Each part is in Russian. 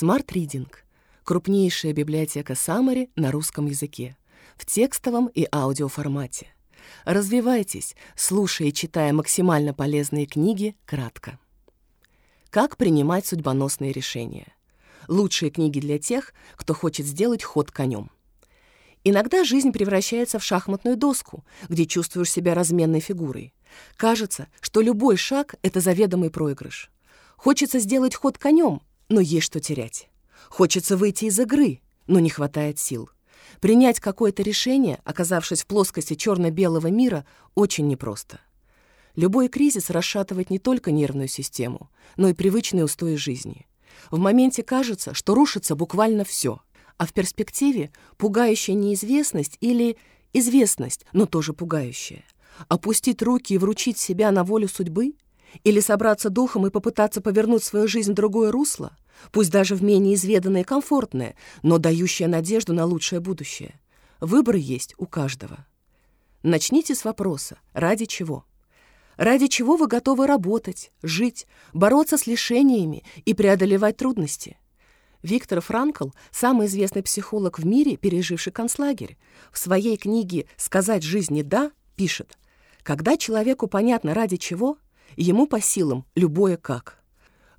Smart Reading — крупнейшая библиотека Summary на русском языке, в текстовом и аудиоформате. Развивайтесь, слушая и читая максимально полезные книги кратко. Как принимать судьбоносные решения? Лучшие книги для тех, кто хочет сделать ход конем. Иногда жизнь превращается в шахматную доску, где чувствуешь себя разменной фигурой. Кажется, что любой шаг — это заведомый проигрыш. Хочется сделать ход конем, но есть что терять. Хочется выйти из игры, но не хватает сил. Принять какое-то решение, оказавшись в плоскости черно-белого мира, очень непросто. Любой кризис расшатывает не только нервную систему, но и привычные устои жизни. В моменте кажется, что рушится буквально все, а в перспективе пугающая неизвестность или известность, но тоже пугающая. Опустить руки и вручить себя на волю судьбы? Или собраться духом и попытаться повернуть свою жизнь в другое русло? Пусть даже в менее изведанное и комфортное, но дающее надежду на лучшее будущее. Выбор есть у каждого. Начните с вопроса «Ради чего?». Ради чего вы готовы работать, жить, бороться с лишениями и преодолевать трудности? Виктор Франкл, самый известный психолог в мире, переживший концлагерь, в своей книге «Сказать жизни да» пишет, «Когда человеку понятно ради чего, ему по силам любое как».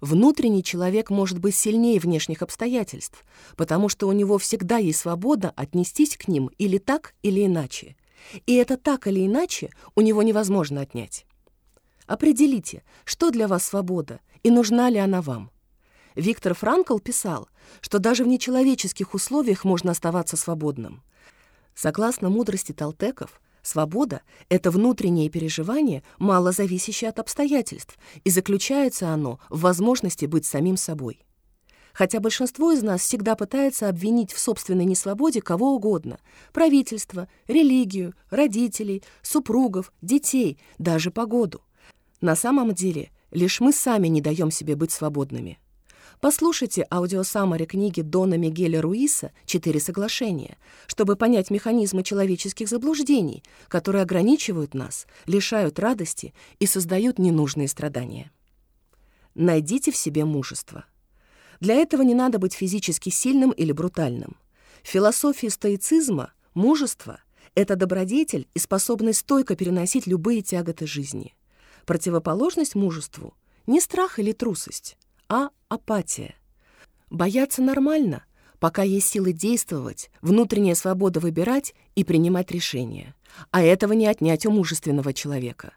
Внутренний человек может быть сильнее внешних обстоятельств, потому что у него всегда есть свобода отнестись к ним или так, или иначе. И это так или иначе у него невозможно отнять. Определите, что для вас свобода и нужна ли она вам. Виктор Франкл писал, что даже в нечеловеческих условиях можно оставаться свободным. Согласно мудрости Талтеков, свобода — это внутреннее переживание, мало зависящее от обстоятельств, и заключается оно в возможности быть самим собой. Хотя большинство из нас всегда пытается обвинить в собственной несвободе кого угодно — правительство, религию, родителей, супругов, детей, даже погоду. На самом деле, лишь мы сами не даем себе быть свободными. Послушайте аудиосаммари книги Дона Мигеля Руиса «Четыре соглашения», чтобы понять механизмы человеческих заблуждений, которые ограничивают нас, лишают радости и создают ненужные страдания. Найдите в себе мужество. Для этого не надо быть физически сильным или брутальным. В философии стоицизма мужество — это добродетель и способность стойко переносить любые тяготы жизни. Противоположность мужеству — не страх или трусость, а апатия. Бояться нормально, пока есть силы действовать, внутренняя свобода выбирать и принимать решения. А этого не отнять у мужественного человека.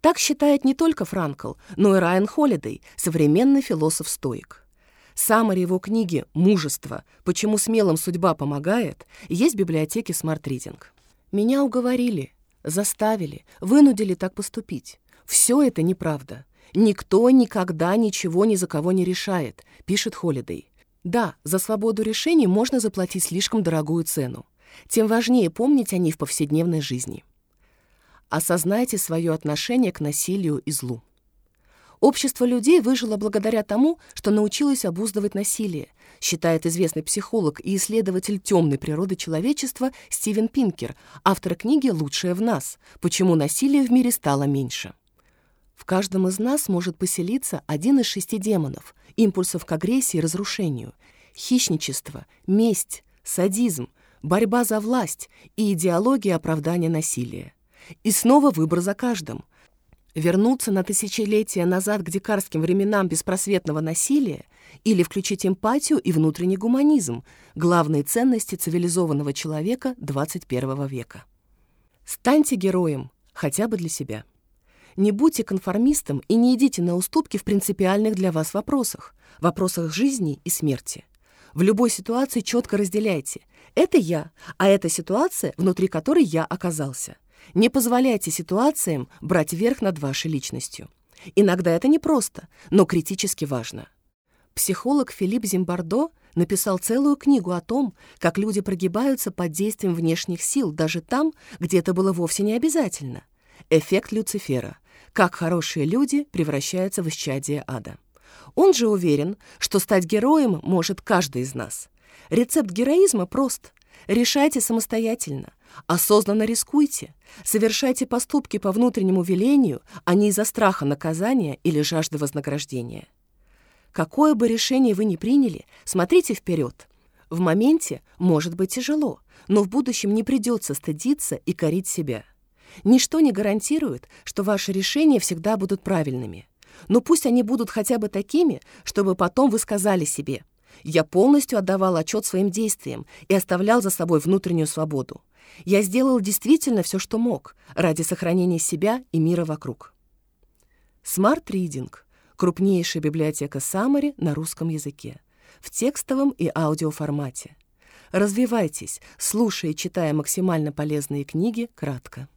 Так считает не только Франкл, но и Райан Холидей, современный философ-стоик. Саммари его книги «Мужество. Почему смелым судьба помогает» есть в библиотеке Smart Reading. Меня уговорили, заставили, вынудили так поступить. Все это неправда. Никто никогда ничего ни за кого не решает, пишет Холидей. Да, за свободу решений можно заплатить слишком дорогую цену. Тем важнее помнить о ней в повседневной жизни. Осознайте свое отношение к насилию и злу. Общество людей выжило благодаря тому, что научилось обуздывать насилие, считает известный психолог и исследователь темной природы человечества Стивен Пинкер, автор книги «Лучшее в нас. Почему насилие в мире стало меньше». В каждом из нас может поселиться один из шести демонов, импульсов к агрессии и разрушению, хищничество, месть, садизм, борьба за власть и идеология оправдания насилия. И снова выбор за каждым. Вернуться на тысячелетия назад к дикарским временам беспросветного насилия или включить эмпатию и внутренний гуманизм, главные ценности цивилизованного человека 21 века. Станьте героем, хотя бы для себя. Не будьте конформистом и не идите на уступки в принципиальных для вас вопросах, вопросах жизни и смерти. В любой ситуации четко разделяйте. Это я, а это ситуация, внутри которой я оказался. Не позволяйте ситуациям брать верх над вашей личностью. Иногда это непросто, но критически важно. Психолог Филипп Зимбардо написал целую книгу о том, как люди прогибаются под действием внешних сил даже там, где это было вовсе не обязательно. Эффект Люцифера как хорошие люди превращаются в исчадие ада. Он же уверен, что стать героем может каждый из нас. Рецепт героизма прост. Решайте самостоятельно, осознанно рискуйте, совершайте поступки по внутреннему велению, а не из-за страха наказания или жажды вознаграждения. Какое бы решение вы ни приняли, смотрите вперед. В моменте может быть тяжело, но в будущем не придется стыдиться и корить себя. Ничто не гарантирует, что ваши решения всегда будут правильными. Но пусть они будут хотя бы такими, чтобы потом вы сказали себе «Я полностью отдавал отчет своим действиям и оставлял за собой внутреннюю свободу. Я сделал действительно все, что мог, ради сохранения себя и мира вокруг». Smart Reading — крупнейшая библиотека Summary на русском языке, в текстовом и аудиоформате. Развивайтесь, слушая и читая максимально полезные книги кратко.